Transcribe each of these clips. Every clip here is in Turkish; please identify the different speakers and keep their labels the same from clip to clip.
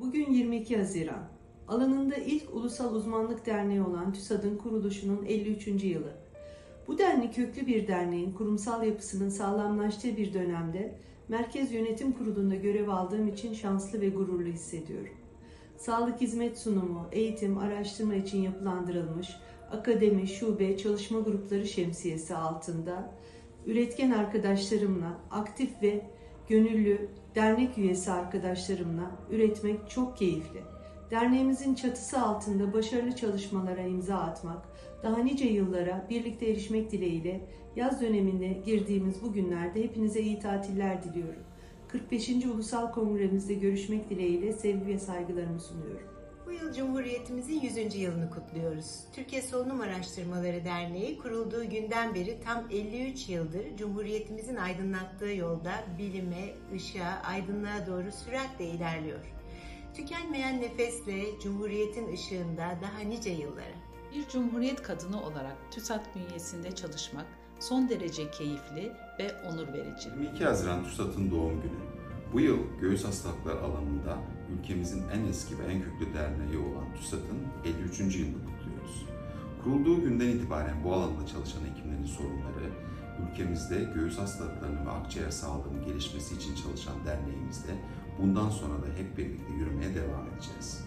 Speaker 1: Bugün 22 Haziran. Alanında ilk ulusal uzmanlık derneği olan TÜSAD'ın kuruluşunun 53. yılı. Bu denli köklü bir derneğin kurumsal yapısının sağlamlaştığı bir dönemde Merkez Yönetim Kurulu'nda görev aldığım için şanslı ve gururlu hissediyorum. Sağlık hizmet sunumu, eğitim, araştırma için yapılandırılmış akademi, şube, çalışma grupları şemsiyesi altında üretken arkadaşlarımla, aktif ve gönüllü dernek üyesi arkadaşlarımla üretmek çok keyifli. Derneğimizin çatısı altında başarılı çalışmalara imza atmak, daha nice yıllara birlikte erişmek dileğiyle yaz dönemine girdiğimiz bu günlerde hepinize iyi tatiller diliyorum. 45. Ulusal Kongremizde görüşmek dileğiyle sevgi ve saygılarımı sunuyorum.
Speaker 2: Bu yıl Cumhuriyetimizin 100. yılını kutluyoruz. Türkiye Solunum Araştırmaları Derneği kurulduğu günden beri tam 53 yıldır Cumhuriyetimizin aydınlattığı yolda bilime, ışığa, aydınlığa doğru süratle ilerliyor. Tükenmeyen nefesle Cumhuriyetin ışığında daha nice yıllara.
Speaker 3: Bir Cumhuriyet kadını olarak TÜSAT bünyesinde çalışmak son derece keyifli ve onur verici.
Speaker 4: 22 Haziran TÜSAT'ın doğum günü. Bu yıl göğüs hastalıkları alanında ülkemizin en eski ve en köklü derneği olan TÜSAT'ın 53. yılını kutluyoruz. Kurulduğu günden itibaren bu alanda çalışan hekimlerin sorunları, ülkemizde göğüs hastalıklarının ve akciğer sağlığının gelişmesi için çalışan derneğimizde bundan sonra da hep birlikte yürümeye devam edeceğiz.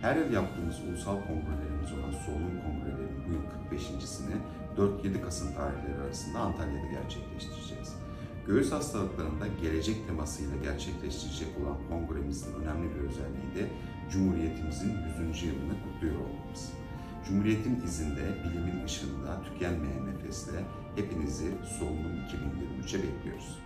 Speaker 4: Her yıl yaptığımız ulusal kongrelerimiz olan Solunum Kongrelerinin bu yıl 45.sini 4-7 Kasım tarihleri arasında Antalya'da gerçekleştireceğiz. Göğüs hastalıklarında gelecek temasıyla gerçekleştirecek olan kongremizin önemli bir özelliği de Cumhuriyetimizin 100. yılını kutluyor olmamız. Cumhuriyetin izinde, bilimin ışığında tükenmeyen nefesle hepinizi Solunum 2023'e bekliyoruz.